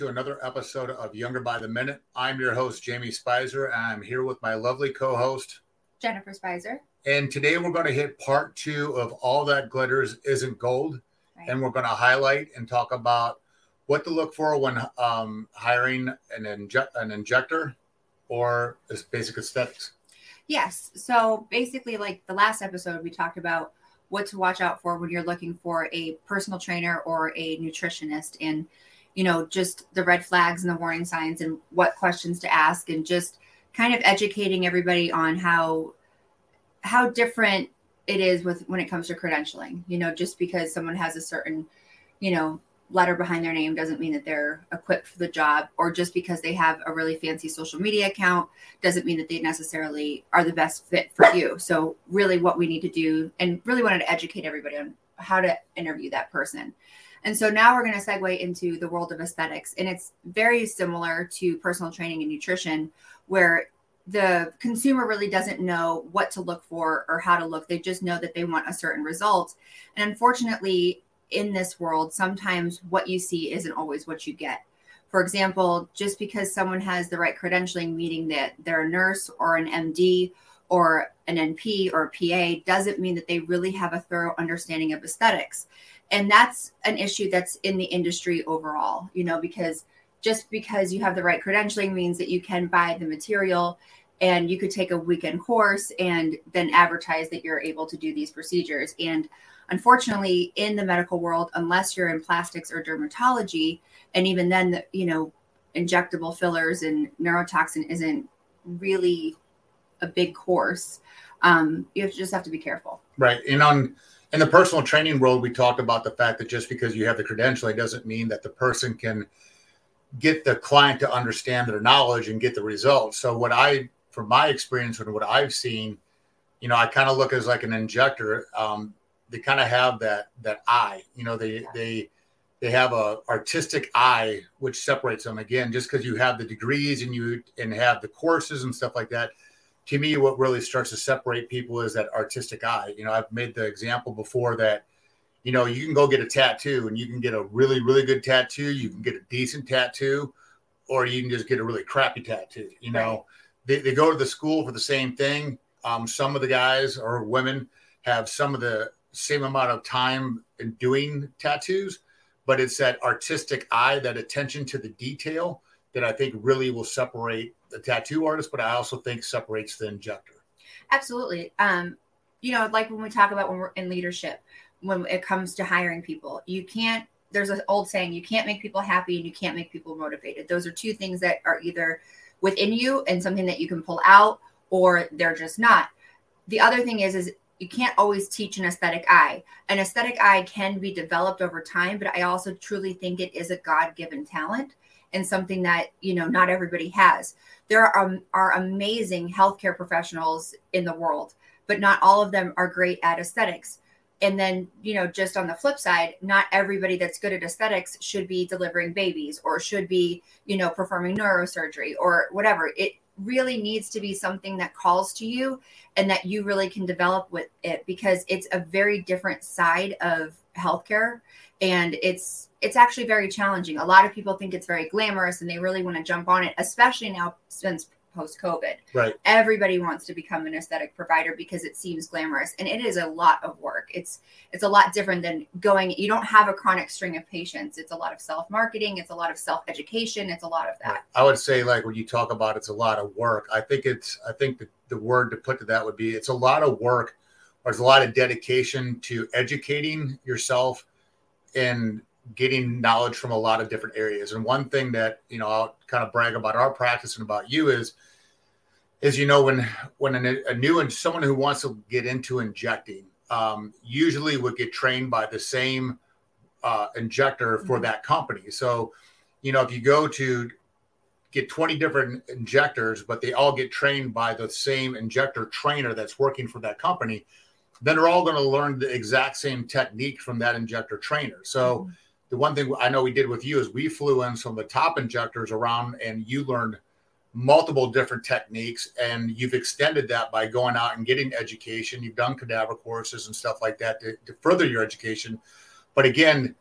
to another episode of Younger by the Minute. I'm your host, Jamie Spicer, I'm here with my lovely co host, Jennifer Spicer. And today we're going to hit part two of All That Glitters Isn't Gold. Right. And we're going to highlight and talk about what to look for when um, hiring an, inje- an injector or basic aesthetics. Yes. So basically, like the last episode, we talked about what to watch out for when you're looking for a personal trainer or a nutritionist and you know just the red flags and the warning signs and what questions to ask and just kind of educating everybody on how how different it is with when it comes to credentialing you know just because someone has a certain you know letter behind their name doesn't mean that they're equipped for the job or just because they have a really fancy social media account doesn't mean that they necessarily are the best fit for you. So really what we need to do and really wanted to educate everybody on how to interview that person and so now we're going to segue into the world of aesthetics and it's very similar to personal training and nutrition where the consumer really doesn't know what to look for or how to look they just know that they want a certain result and unfortunately in this world, sometimes what you see isn't always what you get. For example, just because someone has the right credentialing, meaning that they're a nurse or an MD or an NP or a PA, doesn't mean that they really have a thorough understanding of aesthetics. And that's an issue that's in the industry overall, you know, because just because you have the right credentialing means that you can buy the material and you could take a weekend course and then advertise that you're able to do these procedures. And unfortunately in the medical world unless you're in plastics or dermatology and even then the, you know injectable fillers and neurotoxin isn't really a big course um, you just have to be careful Right. And on in the personal training world, we talk about the fact that just because you have the credentialing doesn't mean that the person can get the client to understand their knowledge and get the results. So what I, from my experience and what I've seen, you know, I kind of look as like an injector. Um, they kind of have that that eye. You know, they they they have a artistic eye which separates them. Again, just because you have the degrees and you and have the courses and stuff like that. To me, what really starts to separate people is that artistic eye. You know, I've made the example before that you know, you can go get a tattoo and you can get a really, really good tattoo. You can get a decent tattoo, or you can just get a really crappy tattoo. You know, Right. they, they go to the school for the same thing. Um, some of the guys or women have some of the same amount of time in doing tattoos, but it's that artistic eye, that attention to the detail that I think really will separate the tattoo artist, but I also think separates the injector. absolutely. Um, you know like when we talk about when we're in leadership when it comes to hiring people you can't there's an old saying you can't make people happy and you can't make people motivated. Those are two things that are either within you and something that you can pull out or they're just not. The other thing is is you can't always teach an aesthetic eye. An aesthetic eye can be developed over time but i also truly think it is a god-given talent and something that you know not everybody has. There are, um, are amazing healthcare professionals in the world but not all of them are great at aesthetics. And then you know just on the flip side not everybody that's good at aesthetics should be delivering babies or should be you know performing neurosurgery or whatever. It really needs to be something that calls to you and that you really can develop with it because it's a very different side of healthcare and it's it's actually very challenging a lot of people think it's very glamorous and they really want to jump on it especially now since post covid Right. everybody wants to become an aesthetic provider because it seems glamorous and it is a lot of work it's it's a lot different than going you don't have a chronic string of patients it's a lot of self marketing it's a lot of self education it's a lot of that I would say like when you talk about it's a lot of work. I think it's I think the, the word to put to that would be it's a lot of work it's a lot of dedication to educating yourself and getting knowledge from a lot of different areas. And one thing that, you know, I'll kind of brag about our practice and about you is is you know when when a, a new and someone who wants to get into injecting um, usually would get trained by the same uh, injector for Mhm. that company. So, you know, if you go to get 20 different injectors, but they all get trained by the same injector trainer that's working for that company, then they're all going to learn the exact same technique from that injector trainer. So, mm-hmm. the one thing I know we did with you is we flew in some of the top injectors around and you learned multiple different techniques and you've extended that by going out and getting education. You've done cadaver courses and stuff like that to, to further your education. But again,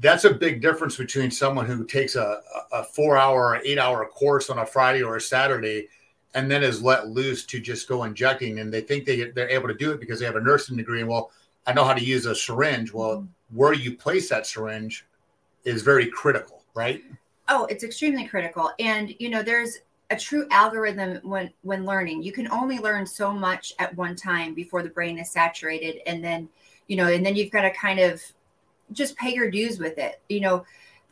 that's a big difference between someone who takes a, a four hour or eight hour course on a Friday or a Saturday and then is let loose to just go injecting and they think they, they're able to do it because they have a nursing degree. And well, I know how to use a syringe. Well, mm-hmm. where you place that syringe is very critical, right? Oh, it's extremely critical. And you know, there's a true algorithm when when learning. You can only learn so much at one time before the brain is saturated and then, you know, and then you've got to kind of just pay your dues with it. You know,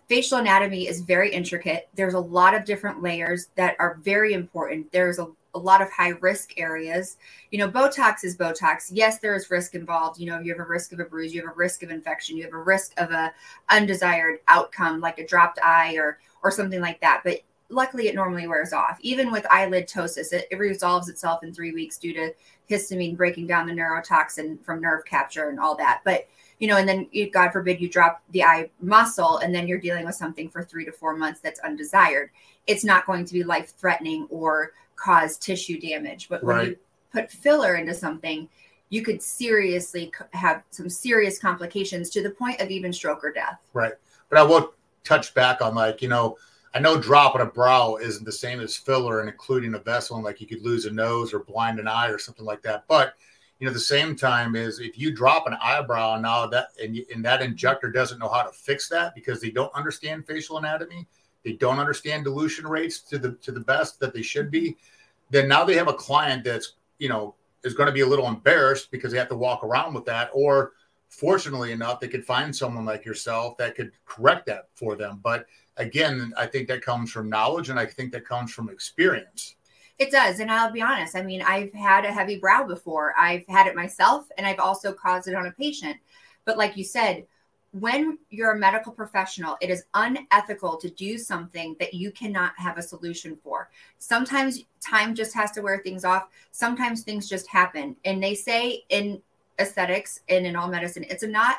facial anatomy is very intricate. There's a lot of different layers that are very important. There's a, a lot of high risk areas. You know, Botox is Botox. Yes, there is risk involved. You know, you have a risk of a bruise, you have a risk of infection, you have a risk of a undesired outcome like a dropped eye or or something like that. But luckily it normally wears off. Even with eyelid ptosis, it, it resolves itself in three weeks due to histamine breaking down the neurotoxin from nerve capture and all that. But you know, and then you, God forbid you drop the eye muscle and then you're dealing with something for three to four months that's undesired. It's not going to be life threatening or cause tissue damage. But when right. you put filler into something, you could seriously have some serious complications to the point of even stroke or death. Right. But I will touch back on like, you know, I know dropping a brow isn't the same as filler and occluding a vessel, and like you could lose a nose or blind an eye or something like that. But you know, the same time is if you drop an eyebrow now that and, and that injector doesn't know how to fix that because they don't understand facial anatomy, they don't understand dilution rates to the to the best that they should be, then now they have a client that's you know is going to be a little embarrassed because they have to walk around with that or fortunately enough they could find someone like yourself that could correct that for them. But again i think that comes from knowledge and i think that comes from experience it does. And I'll be honest. I mean, I've had a heavy brow before. I've had it myself and I've also caused it on a patient. But like you said, when you're a medical professional, it is unethical to do something that you cannot have a solution for. Sometimes time just has to wear things off. Sometimes things just happen. And they say in aesthetics and in all medicine, it's a not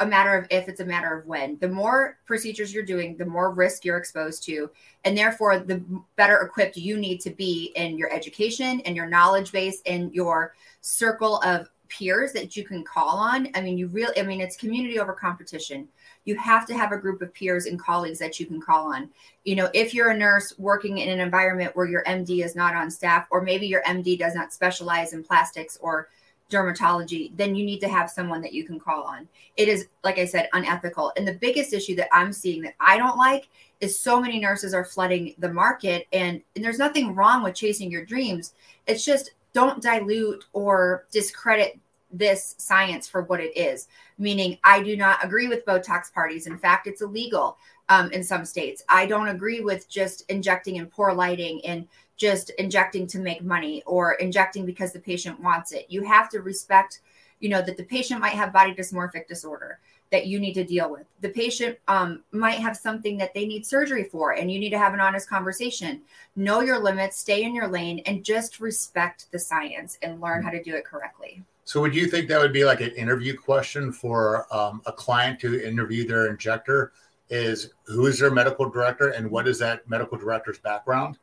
a matter of if, it's a matter of when. The more procedures you're doing, the more risk you're exposed to. And therefore, the better equipped you need to be in your education and your knowledge base and your circle of peers that you can call on. I mean, you really, I mean, it's community over competition. You have to have a group of peers and colleagues that you can call on. You know, if you're a nurse working in an environment where your MD is not on staff, or maybe your MD does not specialize in plastics or dermatology, then you need to have someone that you can call on. It is, like I said, unethical. And the biggest issue that I'm seeing that I don't like is so many nurses are flooding the market. And, and there's nothing wrong with chasing your dreams. It's just don't dilute or discredit this science for what it is. Meaning, I do not agree with Botox parties. In fact, it's illegal um, in some states. I don't agree with just injecting in poor lighting and just injecting to make money or injecting because the patient wants it. You have to respect, you know, that the patient might have body dysmorphic disorder that you need to deal with. The patient um, might have something that they need surgery for, and you need to have an honest conversation. Know your limits, stay in your lane, and just respect the science and learn how to do it correctly. So, would you think that would be like an interview question for um, a client to interview their injector? Is who is their medical director and what is that medical director's background?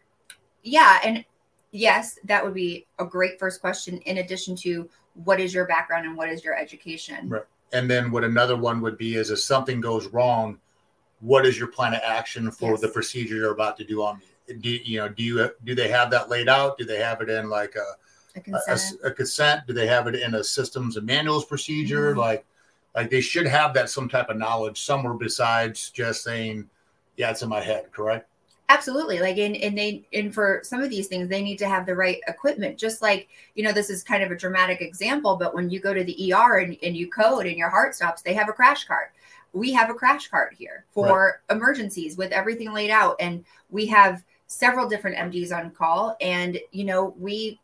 Yeah, and yes, that would be a great first question. In addition to what is your background and what is your education? Right. And then what another one would be is if something goes wrong, what is your plan of action for yes. the procedure you're about to do on me? Do you know? Do you do they have that laid out? Do they have it in like a a consent? A, a consent? Do they have it in a systems and manuals procedure? Mm-hmm. Like, like they should have that some type of knowledge somewhere besides just saying, "Yeah, it's in my head." Correct? Absolutely. Like in and they and for some of these things they need to have the right equipment. Just like, you know, this is kind of a dramatic example, but when you go to the ER and, and you code and your heart stops, they have a crash cart. We have a crash cart here for right. emergencies with everything laid out. And we have several different MDs on call. And, you know, we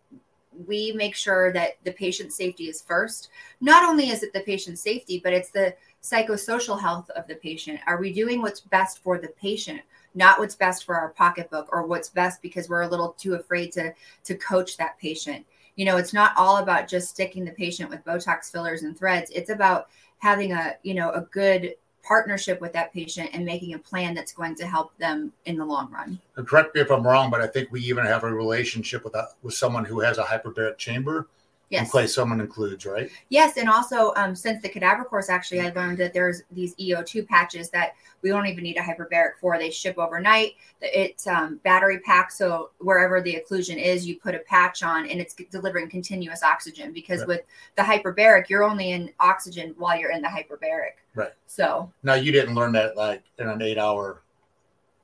we make sure that the patient safety is first. Not only is it the patient safety, but it's the psychosocial health of the patient. Are we doing what's best for the patient? Not what's best for our pocketbook or what's best because we're a little too afraid to to coach that patient you know it's not all about just sticking the patient with botox fillers and threads it's about having a you know a good partnership with that patient and making a plan that's going to help them in the long run. Correct me if I'm wrong, but I think we even have a relationship with a, with someone who has a hyperbaric chamber, Yes. Play someone includes, right? Yes, and also um, since the cadaver course, actually, I learned that there's these EO2 patches that we don't even need a hyperbaric for. They ship overnight. It's um, battery pack, so wherever the occlusion is, you put a patch on, and it's delivering continuous oxygen. Because right. with the hyperbaric, you're only in oxygen while you're in the hyperbaric. Right. So now you didn't learn that like in an eight-hour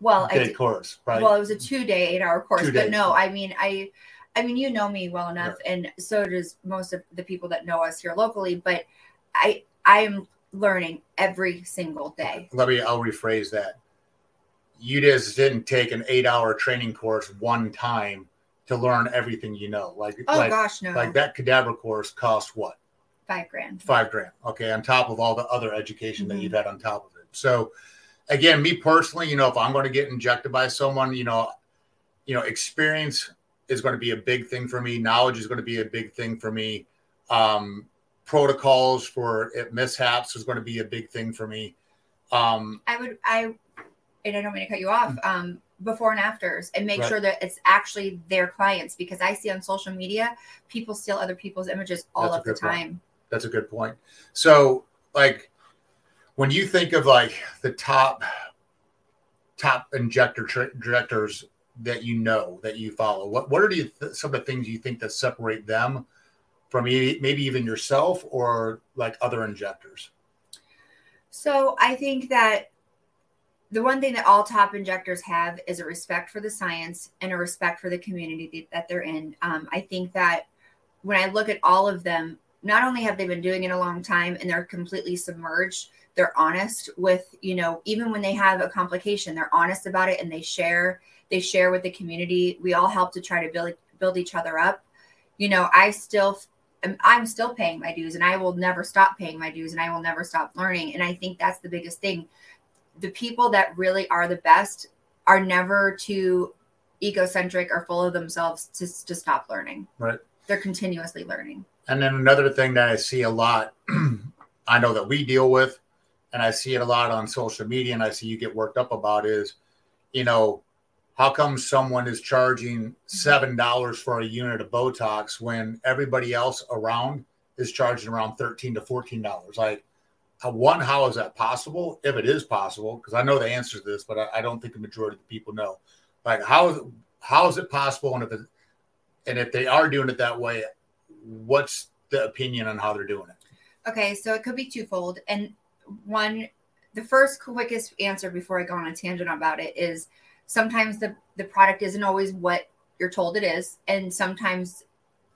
well day course, right? Well, it was a two-day, eight-hour course, two but days. no, I mean, I I mean, you know me well enough, right. and so does most of the people that know us here locally. But I, I am learning every single day. Let me. I'll rephrase that. You just didn't take an eight-hour training course one time to learn everything you know. Like, oh like, gosh, no. Like that cadaver course cost what? Five grand. Five grand. Okay, on top of all the other education mm-hmm. that you've had on top of it. So, again, me personally, you know, if I'm going to get injected by someone, you know, you know, experience is going to be a big thing for me. Knowledge is going to be a big thing for me. Um, protocols for mishaps is going to be a big thing for me. Um, I would, I, and I don't mean to cut you off, um, before and afters and make right. sure that it's actually their clients because I see on social media people steal other people's images all That's of the time. Point. That's a good point. So, like, when you think of like the top top injector tra- directors that you know that you follow? What what are the, some of the things you think that separate them from maybe even yourself or like other injectors? So I think that the one thing that all top injectors have is a respect for the science and a respect for the community that they're in. Um, I think that when I look at all of them, not only have they been doing it a long time and they're completely submerged, they're honest with, you know, even when they have a complication, they're honest about it and they share they share with the community. We all help to try to build build each other up. You know, I still I'm still paying my dues and I will never stop paying my dues and I will never stop learning. And I think that's the biggest thing. The people that really are the best are never too egocentric or full of themselves to, to stop learning. Right. They're continuously learning. And then another thing that I see a lot, I know that we deal with, and I see it a lot on social media, and I see you get worked up about is, you know, how come someone is charging seven dollars for a unit of Botox when everybody else around is charging around thirteen to fourteen dollars? Like, uh, one, how is that possible? If it is possible, because I know the answer to this, but I, I, don't think the majority of the people know. Like, how is how is it possible? And if it, and if they are doing it that way, what's the opinion on how they're doing it? Okay, so it could be twofold, and one, the first quickest answer before I go on a tangent about it is sometimes the the product isn't always what you're told it is. And sometimes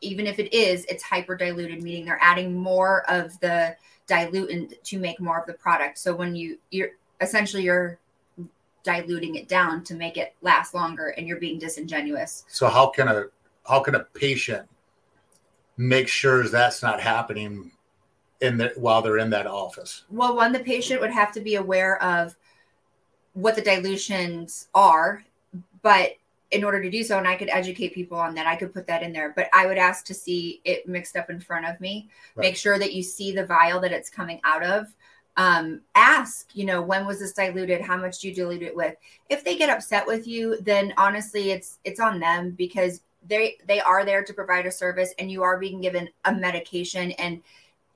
even if it is it's hyper diluted meaning they're adding more of the dilutant to make more of the product. So when you you're essentially you're diluting it down to make it last longer and you're being disingenuous. So how can a how can a patient make sure that's not happening in the while they're in that office? Well one the patient would have to be aware of what the dilutions are, but in order to do so, and I could educate people on that, I could put that in there. But I would ask to see it mixed up in front of me. Right. Make sure that you see the vial that it's coming out of. Um, ask, you know, when was this diluted? How much do you dilute it with? If they get upset with you, then honestly, it's it's on them because they they are there to provide a service, and you are being given a medication, and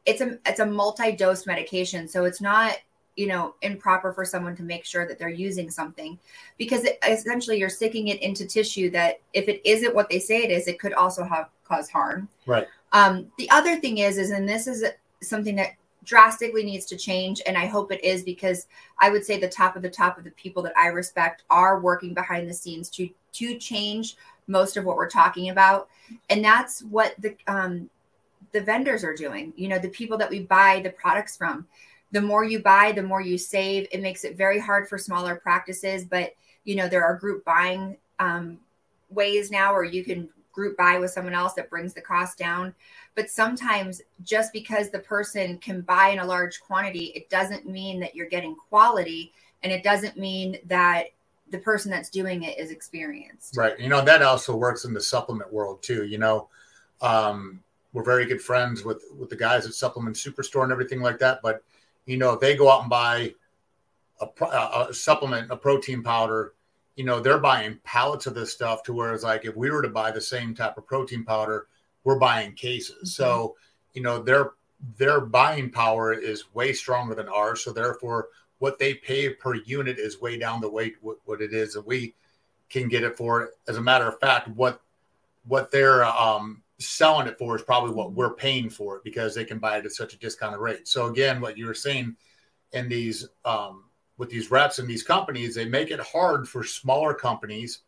it's a it's a multi dose medication, so it's not you know improper for someone to make sure that they're using something because it, essentially you're sticking it into tissue that if it isn't what they say it is it could also have cause harm. Right. Um, the other thing is is and this is something that drastically needs to change and i hope it is because i would say the top of the top of the people that i respect are working behind the scenes to to change most of what we're talking about. And that's what the um the vendors are doing you know the people that we buy the products from the more you buy, the more you save. It makes it very hard for smaller practices, but you know there are group buying um, ways now where you can group buy with someone else that brings the cost down. But sometimes just because the person can buy in a large quantity, it doesn't mean that you're getting quality, and it doesn't mean that the person that's doing it is experienced. Right. You know that also works in the supplement world too. You know. Um, we're very good friends with with the guys at Supplement Superstore and everything like that. But you know, if they go out and buy a, a, supplement, a protein powder, you know, they're buying pallets of this stuff to where it's like if we were to buy the same type of protein powder, we're buying cases. Mm-hmm. So, you know, their their buying power is way stronger than ours. So therefore, what they pay per unit is way down the weight what, what it is, and we can get it for. As a matter of fact, what what they're um, selling it for is probably what we're paying for it because they can buy it at such a discounted rate. So again, what you were saying in these um, with these reps and these companies, they make it hard for smaller companies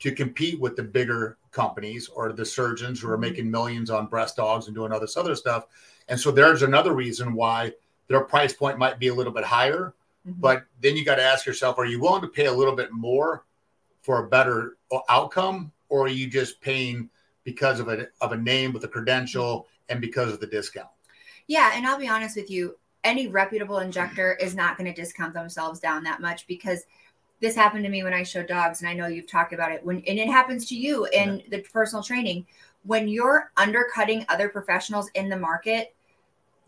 to compete with the bigger companies or the surgeons who are mm-hmm. making millions on breast dogs and doing all this other stuff. And so there's another reason why their price point might be a little bit higher. Mm-hmm. But then you got to ask yourself, are you willing to pay a little bit more for a better outcome? Or are you just paying because of a, of a name with a credential and because of the discount? Yeah. And I'll be honest with you, any reputable injector is not going to discount themselves down that much because this happened to me when I showed dogs, and I know you've talked about it when and it happens to you in yeah. the personal training. When you're undercutting other professionals in the market,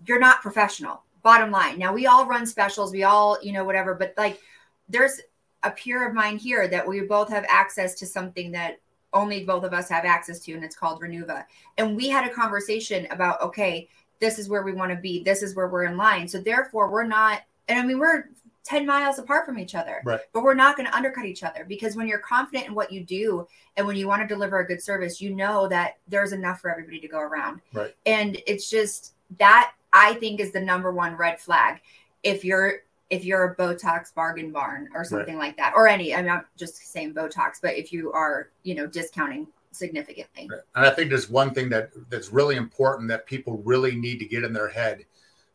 you're not professional. Bottom line. Now we all run specials, we all, you know, whatever, but like there's a peer of mine here that we both have access to something that only both of us have access to, and it's called Renuva. And we had a conversation about, okay, this is where we want to be, this is where we're in line. So therefore, we're not, and I mean, we're 10 miles apart from each other, right. but we're not going to undercut each other because when you're confident in what you do and when you want to deliver a good service, you know that there's enough for everybody to go around. Right. And it's just that I think is the number one red flag. If you're if you're a Botox bargain barn or something right. like that, or any, I'm not just saying Botox, but if you are, you know, discounting significantly. Right. And I think there's one thing that that's really important that people really need to get in their head.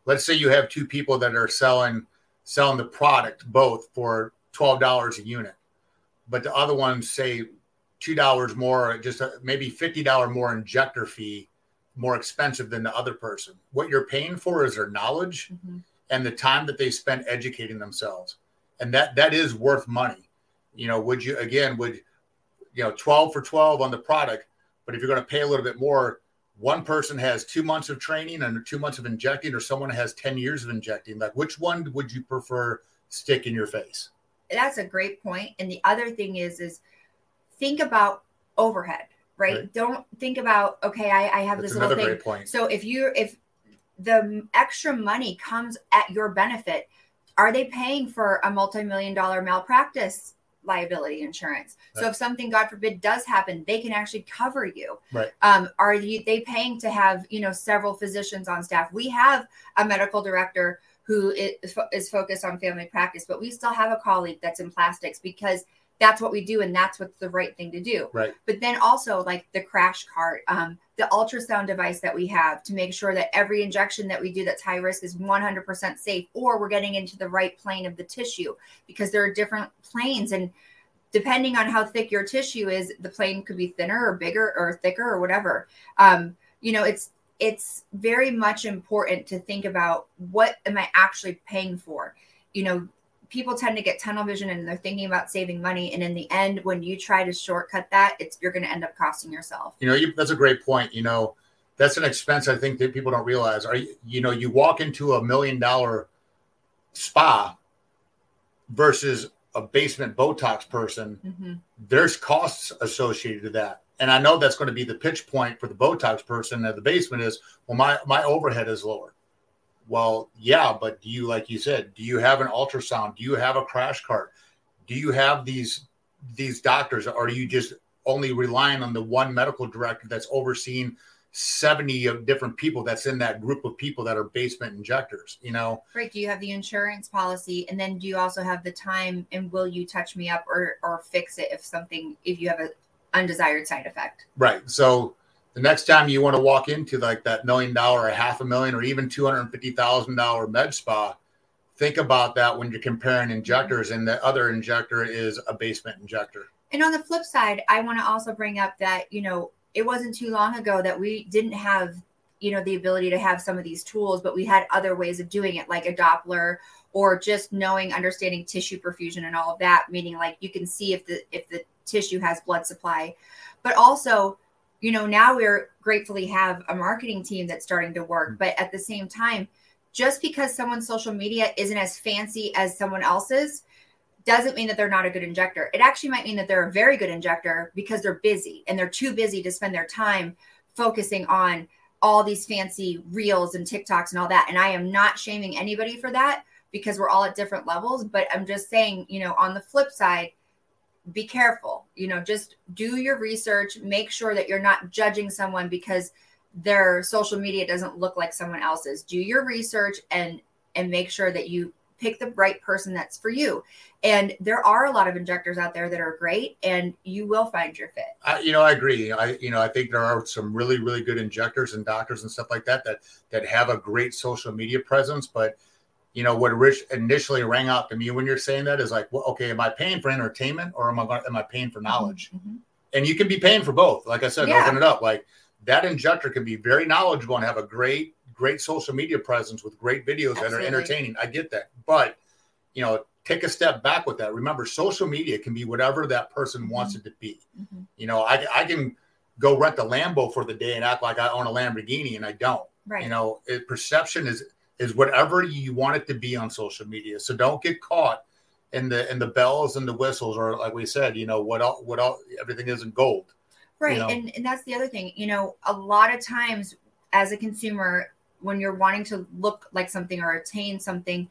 Let's say you have two people that are selling selling the product both for twelve dollars a unit, but the other ones say two dollars more, just a, maybe fifty dollar more injector fee, more expensive than the other person. What you're paying for is their knowledge mm-hmm. And the time that they spend educating themselves, and that that is worth money. You know, would you again would you know 12 for 12 on the product but if you're going to pay a little bit more one person has two months of training and two months of injecting or someone has 10 years of injecting like which one would you prefer stick in your face? That's a great point. And the other thing is is think about overhead right, right. don't think about okay i, I have that's this little thing. so if you if the extra money comes at your benefit are they paying for a multi-million dollar malpractice liability insurance. Right. So if something, God forbid, does happen, they can actually cover you. Right. Um, are you, they paying to have you know several physicians on staff? We have a medical director who is, is focused on family practice, but we still have a colleague that's in plastics because that's what we do and that's what's the right thing to do. Right. But then also like the crash cart, um, the ultrasound device that we have to make sure that every injection that we do that's high risk is 100% safe or we're getting into the right plane of the tissue because there are different planes and depending on how thick your tissue is the plane could be thinner or bigger or thicker or whatever um, you know it's it's very much important to think about what am i actually paying for you know people tend to get tunnel vision and they're thinking about saving money. And in the end when you try to shortcut that it's you're going to end up costing yourself. You know you, that's a great point. You know that's an expense i think that people don't realize. Are you, you know you walk into a million dollar spa versus a basement botox person mm-hmm. there's costs associated to that. And i know that's going to be the pitch point for the botox person at the basement is well my my overhead is lower well, yeah, but do you, like you said, do you have an ultrasound? Do you have a crash cart? Do you have these these doctors? Or are you just only relying on the one medical director that's overseeing 70 of different people that's in that group of people that are basement injectors you know right do you have the insurance policy and then do you also have the time and will you touch me up or or fix it if something if you have a undesired side effect right so the next time you want to walk into like that million dollar or half a million or even $250,000 med spa, think about that when you're comparing injectors and the other injector is a basement injector. And on the flip side, I want to also bring up that, you know, it wasn't too long ago that we didn't have, you know, the ability to have some of these tools, but we had other ways of doing it, like a Doppler or just knowing, understanding tissue perfusion and all of that, meaning like you can see if the if the tissue has blood supply. But also you know, now we're gratefully have a marketing team that's starting to work. Mm. But at the same time, just because someone's social media isn't as fancy as someone else's doesn't mean that they're not a good injector. It actually might mean that they're a very good injector because they're busy and they're too busy to spend their time focusing on all these fancy reels and TikToks and all that. And I am not shaming anybody for that because we're all at different levels. But I'm just saying, you know, on the flip side, be careful. You know, just do your research, make sure that you're not judging someone because their social media doesn't look like someone else's. Do your research and and make sure that you pick the right person that's for you. And there are a lot of injectors out there that are great, and you will find your fit. I, you know, I agree. I, you know, I think there are some really, really good injectors and doctors and stuff like that that that have a great social media presence. But you know, what Rich initially rang out to me when you're saying that is like, well, okay, am I paying for entertainment or am I am I paying for knowledge? Mm-hmm. And you can be paying for both. Like I said, yeah. open it up. Like that injector can be very knowledgeable and have a great great social media presence with great videos Absolutely. that are entertaining. I get that. But, you know, take a step back with that. Remember, social media can be whatever that person mm-hmm. wants it to be. Mm-hmm. You know, I, I can go rent a Lambo for the day and act like I own a Lamborghini and I don't. Right. You know, it, perception is is whatever you want it to be on social media. So don't get caught in the in the bells and the whistles, or like we said, you know, what all, what all, everything isn't gold. Right, you know? and and that's the other thing. You know, a lot of times as a consumer, when you're wanting to look like something or attain something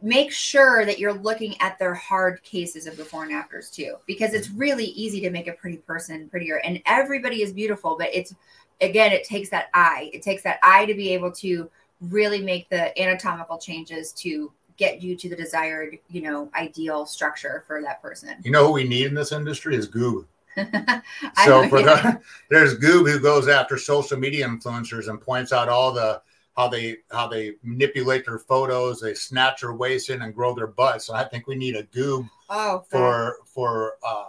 make sure that you're looking at their hard cases of before and afters too because it's mm-hmm. really easy to make a pretty person prettier and everybody is beautiful but it's again it takes that eye it takes that eye to be able to really make the anatomical changes to get you to the desired you know ideal structure for that person. You know who we need in this industry is google so for the there's Goob who goes after social media influencers and points out all the how they how they manipulate their photos, they snatch their waist in and grow their butts. So I think we need a Goob oh, for for uh,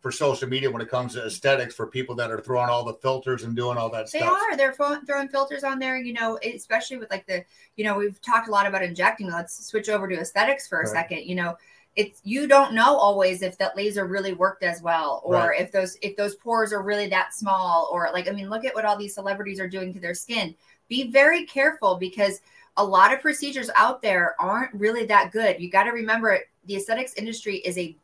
for social media when it comes to aesthetics for people that are throwing all the filters and doing all that they stuff. They are. They're throwing filters on there, you know, especially with like the, you know, we've talked a lot about injecting. Let's switch over to aesthetics for a right. second. You know, it's you don't know always if that laser really worked as well or right. if those if those pores are really that small or like i mean look at what all these celebrities are doing to their skin be very careful because a lot of procedures out there aren't really that good you got to remember the aesthetics industry is a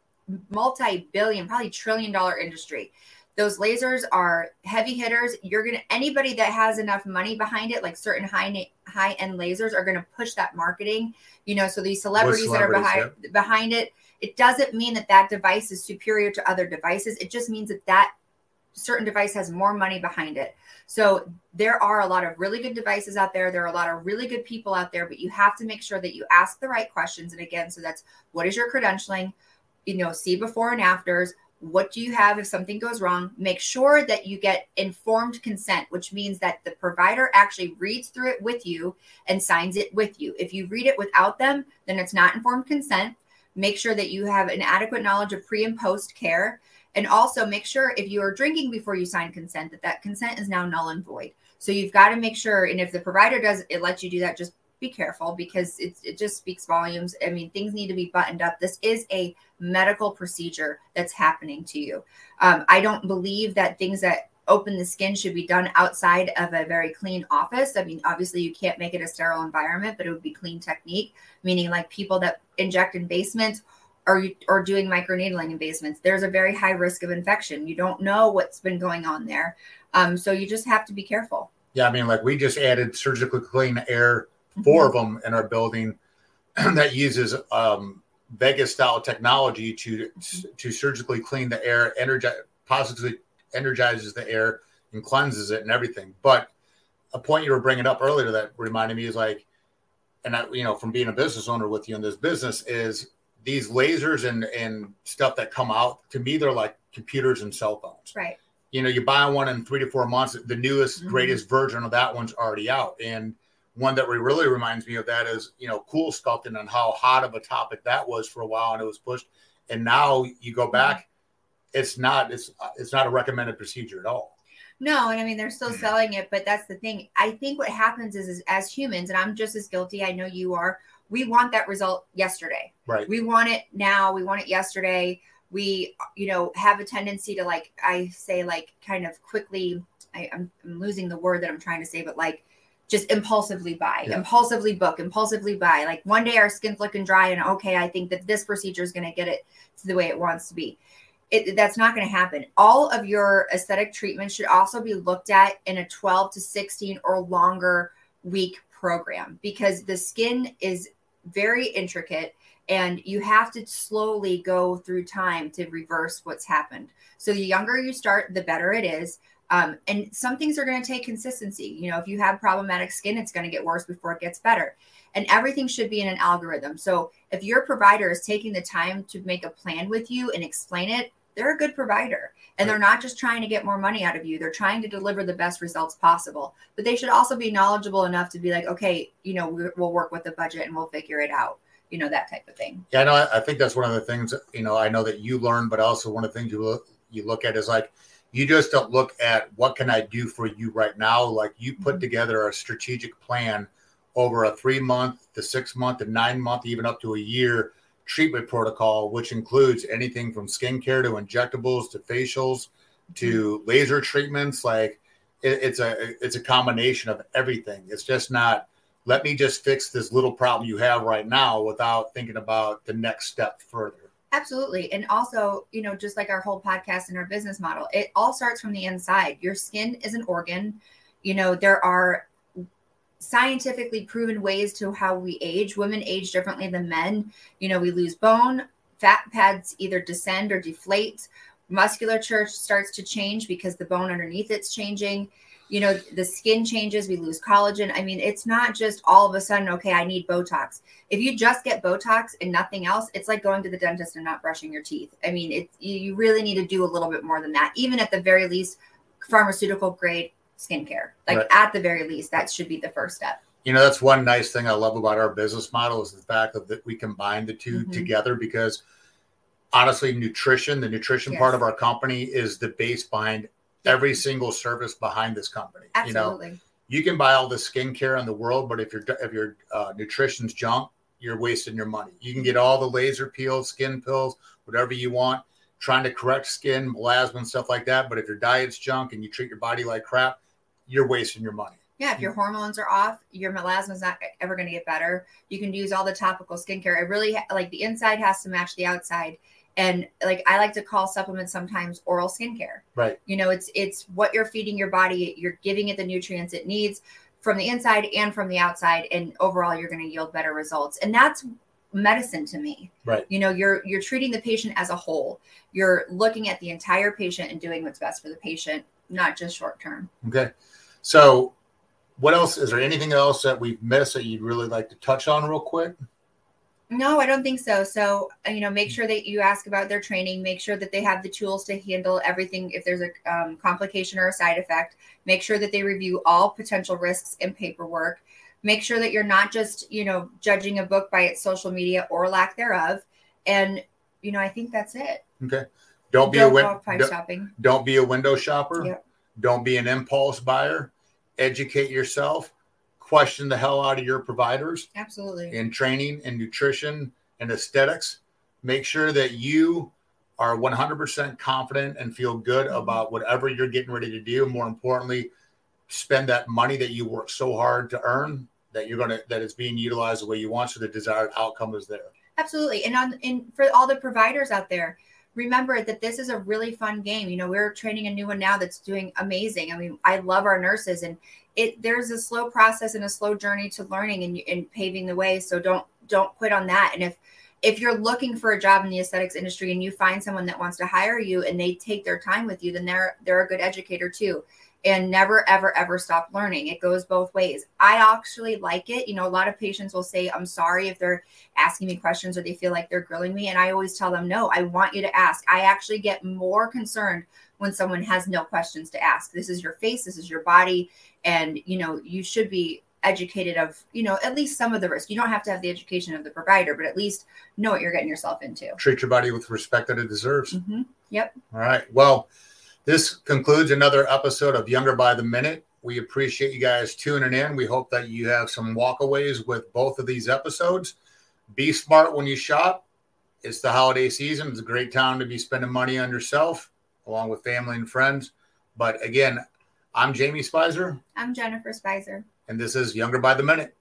multi-billion probably trillion dollar industry. Those lasers are heavy hitters. You're gonna anybody that has enough money behind it like certain high high end lasers are gonna push that marketing you know so these celebrities, celebrities that are behind yeah. behind it it doesn't mean that that device is superior to other devices. It just means that that certain device has more money behind it. So there are a lot of really good devices out there. There are a lot of really good people out there but you have to make sure that you ask the right questions. And again so that's what is your credentialing you know see before and afters. What do you have? If something goes wrong make sure that you get informed consent which means that the provider actually reads through it with you and signs it with you. If you read it without them then it's not informed consent. Make sure that you have an adequate knowledge of pre and post care. And also make sure if you are drinking before you sign consent that that consent is now null and void. So you've got to make sure and if the provider does it lets you do that just be careful because it's, it just speaks volumes. I mean, things need to be buttoned up. This is a medical procedure that's happening to you. Um, I don't believe that things that open the skin should be done outside of a very clean office. I mean, obviously, you can't make it a sterile environment, but it would be clean technique, meaning like people that inject in basements or, or doing microneedling in basements. There's a very high risk of infection. You don't know what's been going on there. Um, so you just have to be careful. Yeah, I mean, like we just added surgically clean air 4 mm-hmm. of them in our building that uses um, Vegas style technology to to surgically clean the air, energize positively energizes the air and cleanses it and everything. But a point you were bringing up earlier that reminded me is like, and I, you know, from being a business owner with you in this business is these lasers and and stuff that come out to me they're like computers and cell phones. Right. You know, you buy one in three to four months, the newest, mm-hmm. greatest version of that one's already out, and one that really reminds me of that is you know CoolSculpting and how hot of a topic that was for a while and it was pushed. And now you go mm-hmm. back it's not it's it's not a recommended procedure at all. No and i mean they're still mm-hmm. selling it but that's the thing. I think what happens is, is as humans and i'm just as guilty i know you are we want that result yesterday. Right. We want it now we want it yesterday. We you know have a tendency to like i say like kind of quickly I, I'm, I'm losing the word that i'm trying to say but like just impulsively buy, yeah. impulsively book, impulsively buy. Like one day our skin's looking dry and okay, I think that this procedure is going to get it to the way it wants to be. it, that's not going to happen. All of your aesthetic treatments should also be looked at in a 12 to 16 or longer week program because the skin is very intricate and you have to slowly go through time to reverse what's happened. So the younger you start, the better it is. Um, and some things are going to take consistency. You know, if you have problematic skin, it's going to get worse before it gets better. And everything should be in an algorithm. So if your provider is taking the time to make a plan with you and explain it, they're a good provider. And they're not just trying to get more money out of you, they're trying to deliver the best results possible. But they should also be knowledgeable enough to be like, okay, you know, we'll work with the budget and we'll figure it out you know that type of thing yeah no i think that's one of the things you know i know that you learn but also one of the things you look you look at is like you just don't look at what can I do for you right now. Like you put mm-hmm. together a strategic plan over a three month to six month to nine month, even up to a year treatment protocol, which includes anything from skincare to injectables to facials to mm-hmm. laser treatments. Like it, it's a it's a combination of everything. It's just not let me just fix this little problem you have right now without thinking about the next step further. Absolutely. And also, you know, just like our whole podcast and our business model, it all starts from the inside. Your skin is an organ. You know, there are scientifically proven ways to how we age. Women age differently than men. You know, we lose bone, fat pads either descend or deflate, musculature starts to change because the bone underneath it's changing you know the skin changes we lose collagen i mean it's not just all of a sudden okay i need botox if you just get botox and nothing else it's like going to the dentist and not brushing your teeth i mean it you really need to do a little bit more than that even at the very least pharmaceutical grade skincare like right. at the very least that should be the first step you know that's one nice thing i love about our business model is the fact that we combine the 2 mm-hmm. together because honestly nutrition the nutrition yes. part of our company is the base behind every single service behind this company. Absolutely. You know, you can buy all the skincare in the world, but if your if your uh, nutrition's junk, you're wasting your money. You can get all the laser peels, skin pills, whatever you want, trying to correct skin, melasma, and stuff like that. But if your diet's junk and you treat your body like crap, you're wasting your money. Yeah, if your hormones are off, your melasma is not ever going to get better. You can use all the topical skincare. It really like the inside has to match the outside and like i like to call supplements sometimes oral skincare. Right. You know it's it's what you're feeding your body you're giving it the nutrients it needs from the inside and from the outside and overall you're going to yield better results. And that's medicine to me. Right. You know you're you're treating the patient as a whole. You're looking at the entire patient and doing what's best for the patient not just short term. Okay. So what else is there anything else that we've missed that you'd really like to touch on real quick no, I don't think so. So, uh, you know, make sure that you ask about their training, make sure that they have the tools to handle everything if there's a um, complication or a side effect, make sure that they review all potential risks and paperwork, make sure that you're not just, you know, judging a book by its social media or lack thereof. And, you know, I think that's it. Okay. Don't be don't a win- don't, shopping. Don't be a window shopper. Yep. Don't be an impulse buyer. Educate yourself question the hell out of your providers. Absolutely. In training and nutrition and aesthetics. Make sure that you are 100% confident and feel good mm-hmm. about whatever you're getting ready to do. More importantly, spend that money that you work so hard to earn that you're going to that it's being utilized the way you want so the desired outcome is there. Absolutely. And on and for all the providers out there, remember that this is a really fun game. You know, we're training a new one now that's doing amazing. I mean, I love our nurses and it there's a slow process and a slow journey to learning and, and paving the way. So don't don't quit on that. And if if you're looking for a job in the aesthetics industry and you find someone that wants to hire you and they take their time with you, then they're they're a good educator too and never ever ever stop learning. It goes both ways. I actually like it. You know a lot of patients will say i'm sorry if they're asking me questions or they feel like they're grilling me and i always tell them no i want you to ask. I actually get more concerned when someone has no questions to ask. This is your face this is your body and you know you should be educated of you know at least some of the risk. You don't have to have the education of the provider but at least know what you're getting yourself into. Treat your body with respect that it deserves. Mm-hmm. yep. All right. Well this concludes another episode of Younger by the Minute. We appreciate you guys tuning in. We hope that you have some walkaways with both of these episodes. Be smart when you shop. It's the holiday season. It's a great time to be spending money on yourself along with family and friends. But again, I'm Jamie Spicer. I'm Jennifer Spicer. And this is Younger by the Minute.